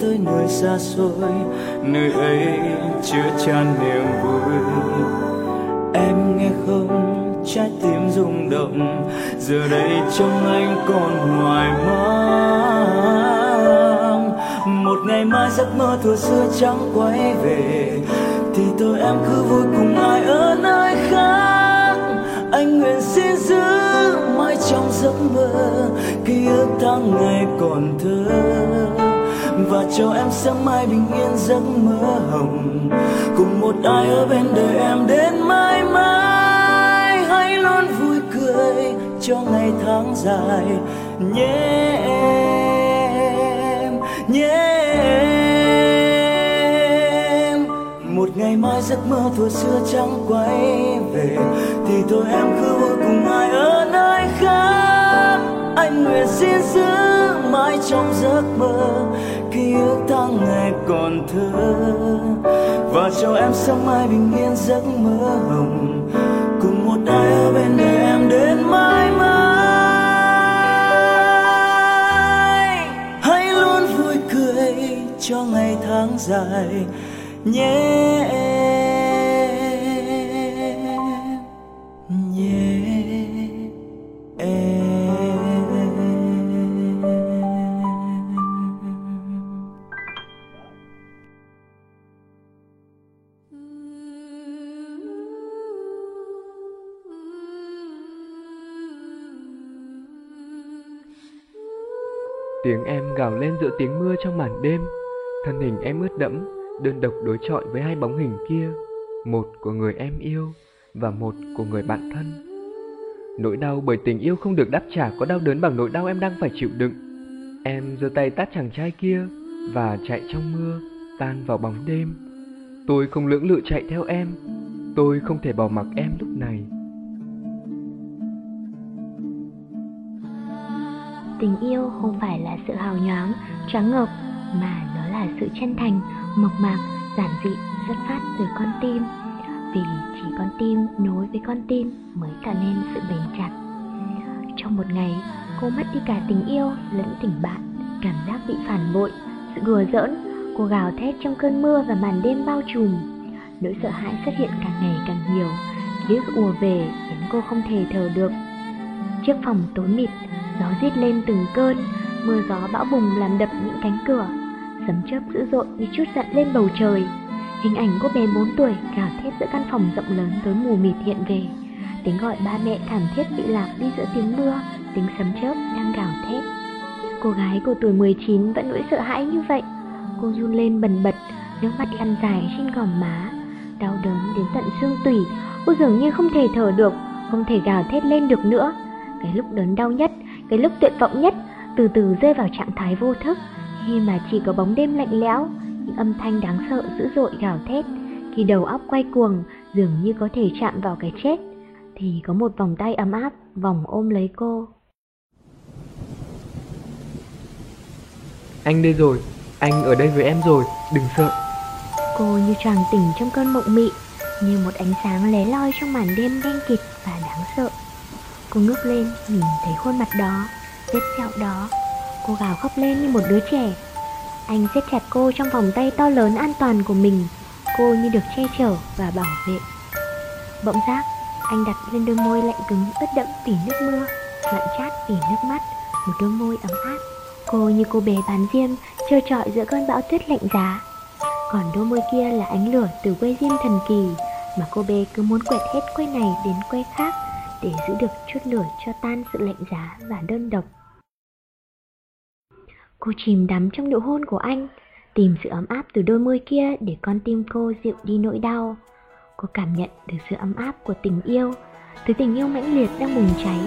Speaker 8: tới nơi xa xôi, nơi ấy chứa chan niềm vui. Giờ đây trong anh còn hoài mang. Một ngày mai giấc mơ thuở xưa chẳng quay về, thì tôi em cứ vui cùng ai ở nơi khác. Anh nguyện xin giữ mãi trong giấc mơ, ký ức tháng ngày còn thơ. Và cho em sáng mai bình yên giấc mơ hồng. Cùng một ai ở bên đời em đến mãi mãi, hãy luôn cho ngày tháng dài. Nhé em nhé em. Một ngày mai giấc mơ thuở xưa chẳng quay về, thì thôi em cứ vui cùng ai ở nơi khác. Anh nguyện xin giữ mãi trong giấc mơ, ký ức tháng ngày còn thơ. Và cho em sớm mai bình yên giấc mơ hồng, cùng một ai ở bên đời em đến mãi mãi cho ngày tháng dài, nhé em nhé em
Speaker 3: Tiếng em gào lên giữa tiếng mưa trong màn đêm. Thân hình em ướt đẫm Đơn độc đối chọi với hai bóng hình kia Một của người em yêu Và một của người bạn thân. Nỗi đau bởi tình yêu không được đáp trả Có đau đớn bằng nỗi đau em đang phải chịu đựng. Em giơ tay tát chàng trai kia Và chạy trong mưa Tan vào bóng đêm. Tôi không lưỡng lự chạy theo em Tôi không thể bỏ mặc em lúc này.
Speaker 2: Tình yêu không phải là sự hào nhoáng, tráng ngợp, mà nó là sự chân thành, mộc mạc, giản dị, xuất phát từ con tim. Vì chỉ con tim nối với con tim mới tạo nên sự bền chặt. Trong một ngày, cô mất đi cả tình yêu lẫn tình bạn, cảm giác bị phản bội, sự đùa giỡn, cô gào thét trong cơn mưa và màn đêm bao trùm. Nỗi sợ hãi xuất hiện càng ngày càng nhiều, ký ức ùa về khiến cô không thể thở được. Chiếc phòng tối mịt, gió rít lên từng cơn, mưa gió bão bùng làm đập những cánh cửa. Sấm chớp dữ dội như chút giận lên bầu trời. Hình ảnh cô bé 4 tuổi gào thét giữa căn phòng rộng lớn tối mù mịt hiện về. Tiếng gọi ba mẹ thảm thiết bị lạc đi giữa tiếng mưa, tiếng sấm chớp đang gào thét. Cô gái của tuổi 19 vẫn nỗi sợ hãi như vậy. Cô run lên bần bật, nước mắt lăn dài trên gò má. Đau đớn đến tận xương tủy, cô dường như không thể thở được, không thể gào thét lên được nữa. Cái lúc đớn đau nhất, cái lúc tuyệt vọng nhất, từ từ rơi vào trạng thái vô thức, khi mà chỉ có bóng đêm lạnh lẽo, những âm thanh đáng sợ dữ dội gào thét. Khi đầu óc quay cuồng, dường như có thể chạm vào cái chết, thì có một vòng tay ấm áp vòng ôm lấy cô.
Speaker 3: Anh đây rồi, anh ở đây với em rồi, đừng sợ.
Speaker 2: Cô như choàng tỉnh trong cơn mộng mị, như một ánh sáng lé loi trong màn đêm đen kịt và đáng sợ. Cô ngước lên nhìn thấy khuôn mặt đó, vết sẹo đó. Cô gào khóc lên như một đứa trẻ. Anh siết chặt cô trong vòng tay to lớn an toàn của mình. Cô như được che chở và bảo vệ. Bỗng giác, anh đặt lên đôi môi lạnh cứng ướt đẫm vì nước mưa, mặn chát vì nước mắt, một đôi môi ấm áp. Cô như cô bé bán diêm, trơ trọi giữa cơn bão tuyết lạnh giá. Còn đôi môi kia là ánh lửa từ quê diêm thần kỳ, mà cô bé cứ muốn quẹt hết quê này đến quê khác để giữ được chút lửa cho tan sự lạnh giá và đơn độc. Cô chìm đắm trong nụ hôn của anh, tìm sự ấm áp từ đôi môi kia để con tim cô dịu đi nỗi đau. Cô cảm nhận được sự ấm áp của tình yêu, thứ tình yêu mãnh liệt đang bùng cháy,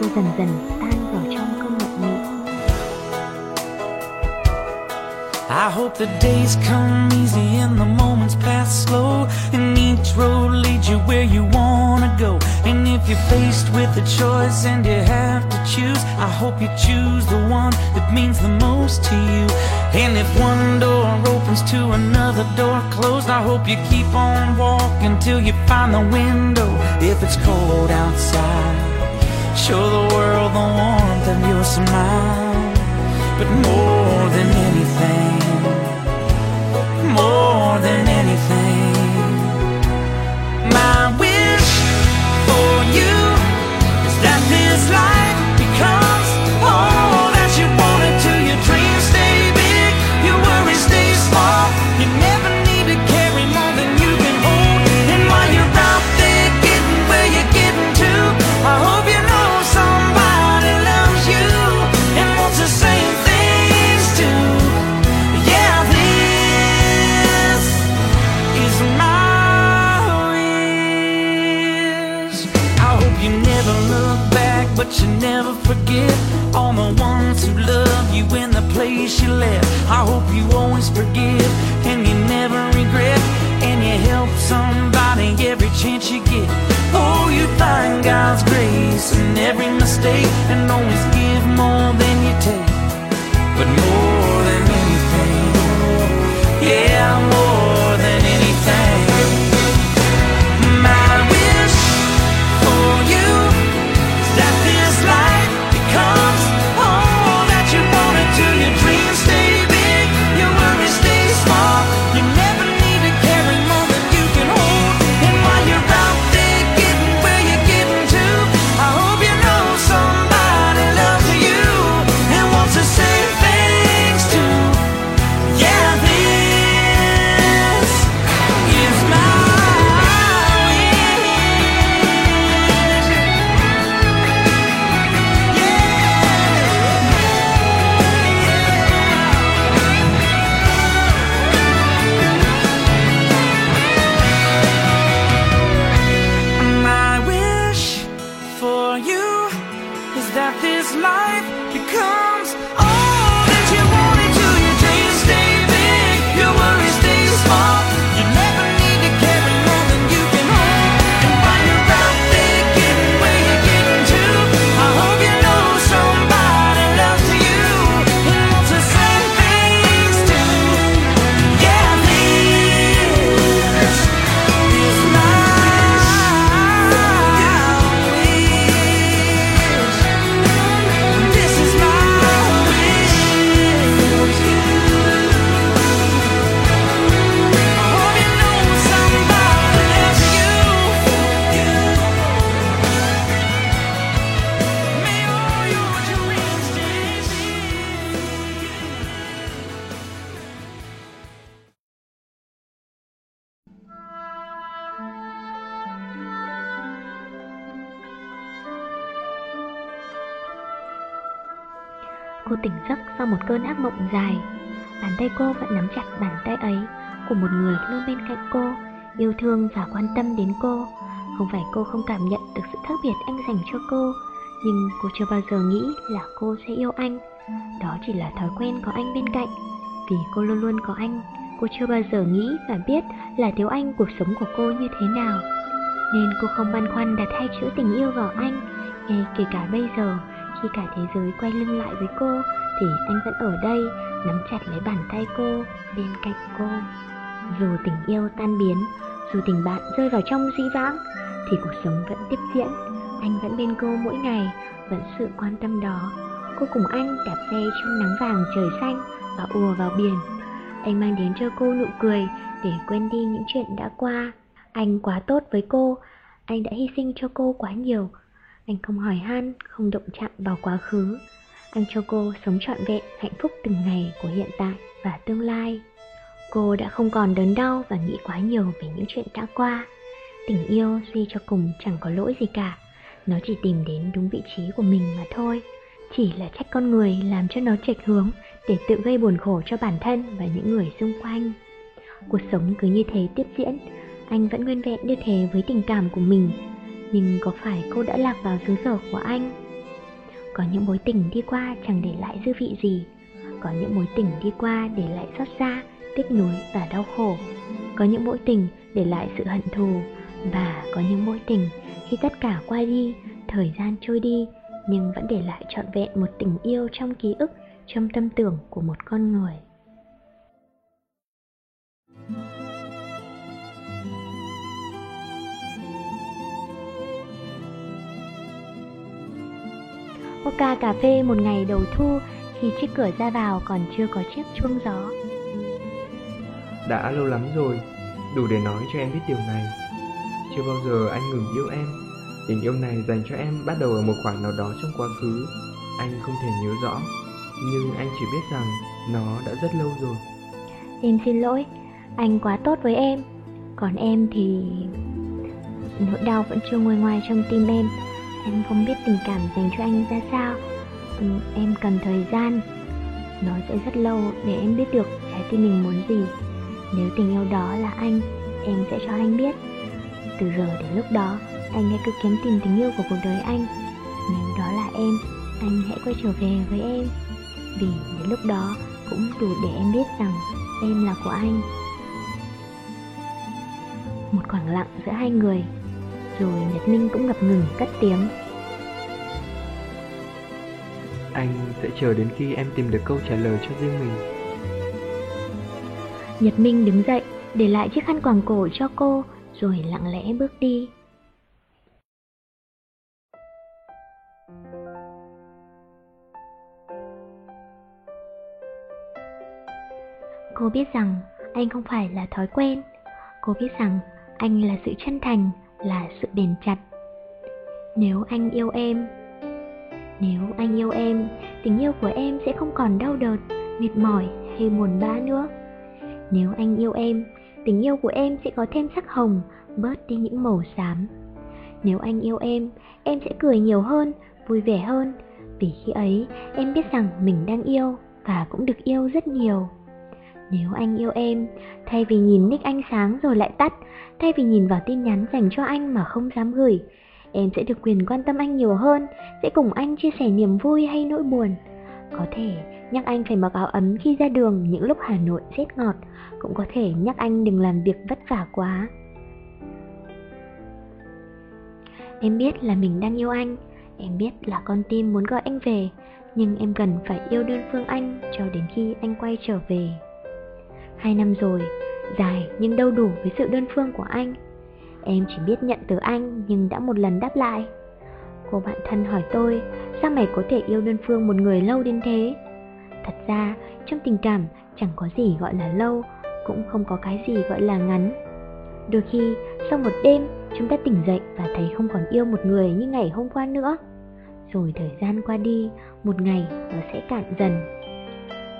Speaker 2: cô dần dần tan vào trong cơn mộng mị.
Speaker 5: I hope the days come easy and the moments if you're faced with a choice and you have to choose I hope you choose the one that means the most to you And if one door opens to another door closed I hope you keep on walking till you find the window If it's cold outside Show the world the warmth of your smile But more than anything more than anything. I hope you always forgive and you never regret, and you help somebody every chance you get. Oh, you find God's grace in every mistake, and always give more than you take. But more
Speaker 2: thương và quan tâm đến cô. Không phải cô không cảm nhận được sự khác biệt anh dành cho cô, nhưng cô chưa bao giờ nghĩ là cô sẽ yêu anh. Đó chỉ là thói quen có anh bên cạnh. Vì cô luôn luôn có anh, cô chưa bao giờ nghĩ và biết là thiếu anh cuộc sống của cô như thế nào. Nên cô không băn khoăn đặt hai chữ tình yêu vào anh, ngay kể cả bây giờ khi cả thế giới quay lưng lại với cô thì anh vẫn ở đây nắm chặt lấy bàn tay cô bên cạnh cô dù tình yêu tan biến dù tình bạn rơi vào trong dĩ vãng, thì cuộc sống vẫn tiếp diễn. Anh vẫn bên cô mỗi ngày, vẫn sự quan tâm đó. Cô cùng anh đạp xe trong nắng vàng trời xanh và ùa vào biển. Anh mang đến cho cô nụ cười để quên đi những chuyện đã qua. Anh quá tốt với cô, anh đã hy sinh cho cô quá nhiều. Anh không hỏi han, không động chạm vào quá khứ. Anh cho cô sống trọn vẹn, hạnh phúc từng ngày của hiện tại và tương lai cô đã không còn đớn đau và nghĩ quá nhiều về những chuyện đã qua. Tình yêu suy cho cùng chẳng có lỗi gì cả. Nó chỉ tìm đến đúng vị trí của mình mà thôi. Chỉ là trách con người làm cho nó chệch hướng để tự gây buồn khổ cho bản thân và những người xung quanh. Cuộc sống cứ như thế tiếp diễn. Anh vẫn nguyên vẹn như thế với tình cảm của mình. Nhưng có phải cô đã lạc vào xứ sở của anh? Có những mối tình đi qua chẳng để lại dư vị gì. Có những mối tình đi qua để lại xót xa tiếc nuối và đau khổ có những mối tình để lại sự hận thù và có những mối tình khi tất cả qua đi, thời gian trôi đi nhưng vẫn để lại trọn vẹn một tình yêu trong ký ức, trong tâm tưởng của một con người Oka cà phê một ngày đầu thu khi chiếc cửa ra vào còn chưa có chiếc chuông gió.
Speaker 3: Đã lâu lắm rồi, đủ để nói cho em biết điều này. Chưa bao giờ anh ngừng yêu em. Tình yêu này dành cho em bắt đầu ở một khoảng nào đó trong quá khứ. Anh không thể nhớ rõ, nhưng anh chỉ biết rằng nó đã rất lâu rồi.
Speaker 2: Em xin lỗi, anh quá tốt với em. Còn em thì... Nỗi đau vẫn chưa ngồi ngoài trong tim em Em không biết tình cảm dành cho anh ra sao ừ, Em cần thời gian Nó sẽ rất lâu để em biết được trái tim mình muốn gì nếu tình yêu đó là anh, Em sẽ cho anh biết. Từ giờ đến lúc đó, Anh hãy cứ kiếm tìm tình yêu của cuộc đời anh. Nếu đó là em, Anh hãy quay trở về với em. Vì đến lúc đó Cũng đủ để em biết rằng Em là của anh. Một khoảng lặng giữa hai người, rồi Nhật Minh cũng ngập ngừng cất tiếng.
Speaker 3: Anh sẽ chờ đến khi em tìm được câu trả lời cho riêng mình.
Speaker 2: Nhật Minh đứng dậy, để lại chiếc khăn quàng cổ cho cô, rồi lặng lẽ bước đi. Cô biết rằng anh không phải là thói quen. Cô biết rằng anh là sự chân thành, là sự bền chặt. Nếu anh yêu em, nếu anh yêu em, tình yêu của em sẽ không còn đau đớn, mệt mỏi hay buồn bã nữa nếu anh yêu em tình yêu của em sẽ có thêm sắc hồng bớt đi những màu xám nếu anh yêu em em sẽ cười nhiều hơn vui vẻ hơn vì khi ấy em biết rằng mình đang yêu và cũng được yêu rất nhiều nếu anh yêu em, thay vì nhìn nick anh sáng rồi lại tắt, thay vì nhìn vào tin nhắn dành cho anh mà không dám gửi, em sẽ được quyền quan tâm anh nhiều hơn, sẽ cùng anh chia sẻ niềm vui hay nỗi buồn. Có thể nhắc anh phải mặc áo ấm khi ra đường những lúc Hà Nội rét ngọt, cũng có thể nhắc anh đừng làm việc vất vả quá. Em biết là mình đang yêu anh, em biết là con tim muốn gọi anh về, nhưng em cần phải yêu đơn phương anh cho đến khi anh quay trở về. Hai năm rồi, dài nhưng đâu đủ với sự đơn phương của anh. Em chỉ biết nhận từ anh nhưng đã một lần đáp lại. Cô bạn thân hỏi tôi, sao mày có thể yêu đơn phương một người lâu đến thế? Thật ra, trong tình cảm chẳng có gì gọi là lâu, cũng không có cái gì gọi là ngắn. Đôi khi, sau một đêm, chúng ta tỉnh dậy và thấy không còn yêu một người như ngày hôm qua nữa. Rồi thời gian qua đi, một ngày nó sẽ cạn dần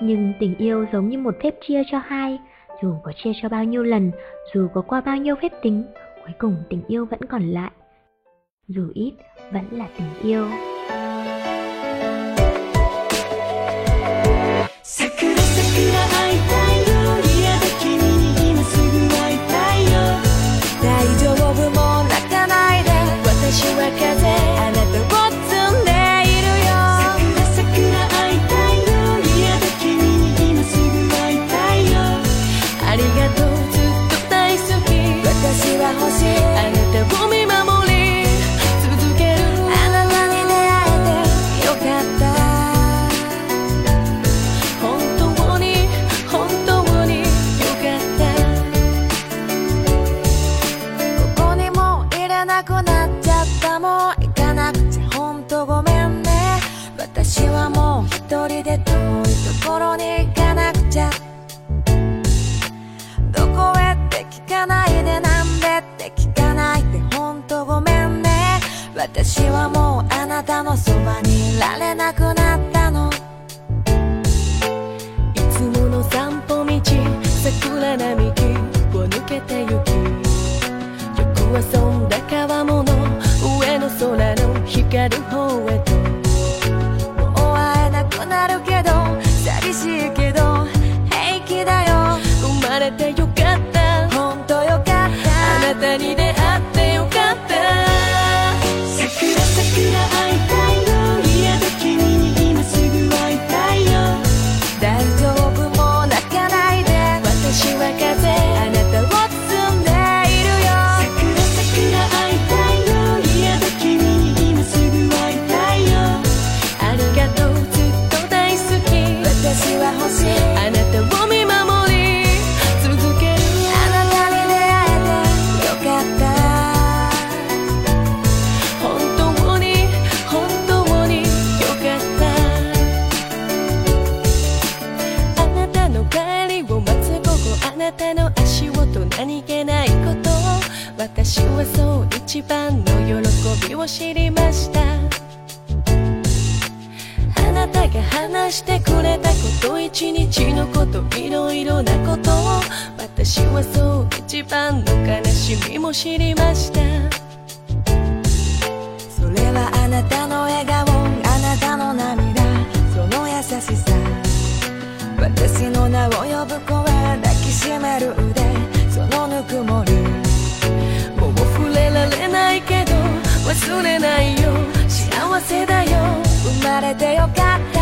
Speaker 2: nhưng tình yêu giống như một phép chia cho hai, dù có chia cho bao nhiêu lần, dù có qua bao nhiêu phép tính, cuối cùng tình yêu vẫn còn lại. Dù ít, vẫn là tình yêu.
Speaker 9: Yeah. て
Speaker 10: よかった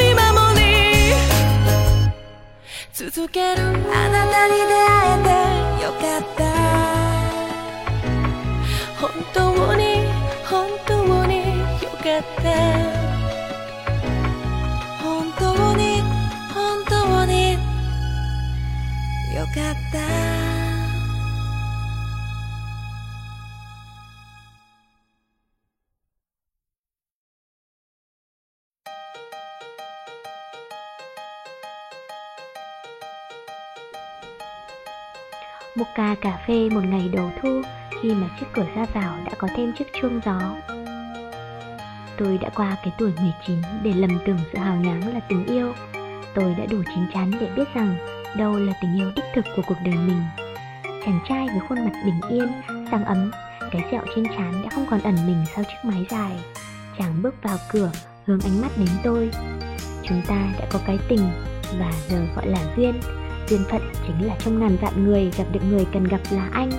Speaker 10: ける。
Speaker 9: あなたに出会えてよかった。
Speaker 10: 本当に本当によかった。本当
Speaker 9: に
Speaker 10: 本当によかった。
Speaker 9: một
Speaker 2: ca cà phê một ngày đầu thu khi mà chiếc cửa ra vào đã có thêm chiếc chuông gió. Tôi đã qua cái tuổi 19 để lầm tưởng sự hào nhoáng là tình yêu. Tôi đã đủ chín chắn để biết rằng đâu là tình yêu đích thực của cuộc đời mình. Chàng trai với khuôn mặt bình yên, sáng ấm, cái sẹo trên trán đã không còn ẩn mình sau chiếc mái dài. Chàng bước vào cửa, hướng ánh mắt đến tôi. Chúng ta đã có cái tình và giờ gọi là duyên, duyên phận chính là trong ngàn vạn người gặp được người cần gặp là anh.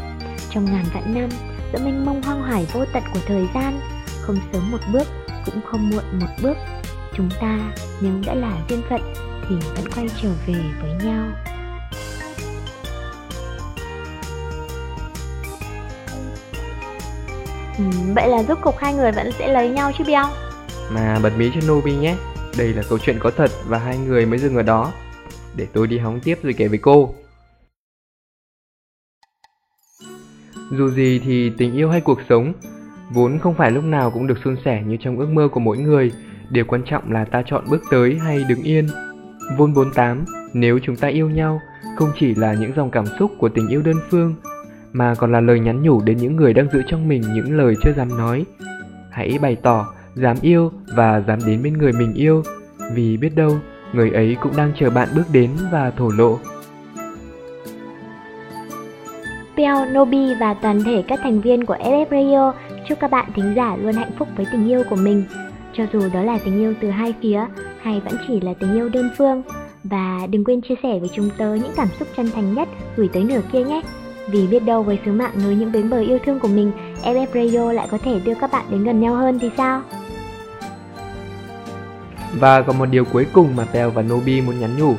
Speaker 2: Trong ngàn vạn năm giữa mênh mông hoang hải vô tận của thời gian không sớm một bước cũng không muộn một bước chúng ta nếu đã là duyên phận thì vẫn quay trở về với nhau. Ừ, vậy là rốt cục hai người vẫn sẽ lấy nhau chứ beo
Speaker 3: mà bật mí cho Nobi nhé. Đây là câu chuyện có thật và hai người mới dừng ở đó. Để tôi đi hóng tiếp rồi kể với cô. Dù gì thì tình yêu hay cuộc sống Vốn không phải lúc nào cũng được suôn sẻ như trong ước mơ của mỗi người. Điều quan trọng là ta chọn bước tới hay đứng yên. Vôn 48 Nếu chúng ta yêu nhau Không chỉ là những dòng cảm xúc của tình yêu đơn phương Mà còn là lời nhắn nhủ đến những người đang giữ trong mình những lời chưa dám nói. Hãy bày tỏ, dám yêu và dám đến bên người mình yêu Vì biết đâu, người ấy cũng đang chờ bạn bước đến và thổ lộ
Speaker 2: Peo, Nobi và toàn thể các thành viên của FF Radio chúc các bạn thính giả luôn hạnh phúc với tình yêu của mình. Cho dù đó là tình yêu từ hai phía hay vẫn chỉ là tình yêu đơn phương. Và đừng quên chia sẻ với chúng tớ những cảm xúc chân thành nhất gửi tới nửa kia nhé. Vì biết đâu với sứ mạng nối những bến bờ yêu thương của mình, FF Radio lại có thể đưa các bạn đến gần nhau hơn thì sao?
Speaker 3: Và còn một điều cuối cùng mà Peo và Nobi muốn nhắn nhủ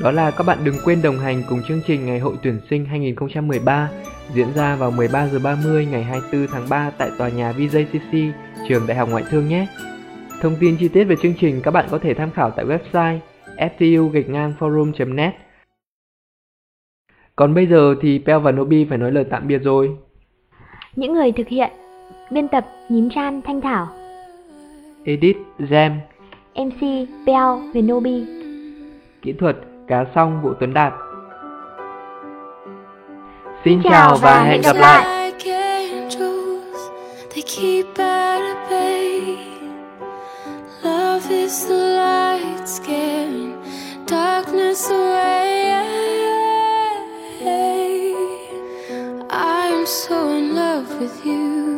Speaker 3: đó là các bạn đừng quên đồng hành cùng chương trình Ngày hội tuyển sinh 2013 diễn ra vào 13 giờ 30 ngày 24 tháng 3 tại tòa nhà VJCC, trường Đại học Ngoại thương nhé. Thông tin chi tiết về chương trình các bạn có thể tham khảo tại website ftu forum.net. Còn bây giờ thì Peo và Nobi phải nói lời tạm biệt rồi.
Speaker 2: Những người thực hiện Biên tập Nhím Chan Thanh Thảo
Speaker 3: Edit Jam
Speaker 2: MC Peo Huyền Nobi
Speaker 3: Kỹ thuật Cá Song Vũ Tuấn Đạt Xin chào và hẹn gặp lại
Speaker 11: They keep at bay. Love is the light scaring darkness away. I am so in love with you.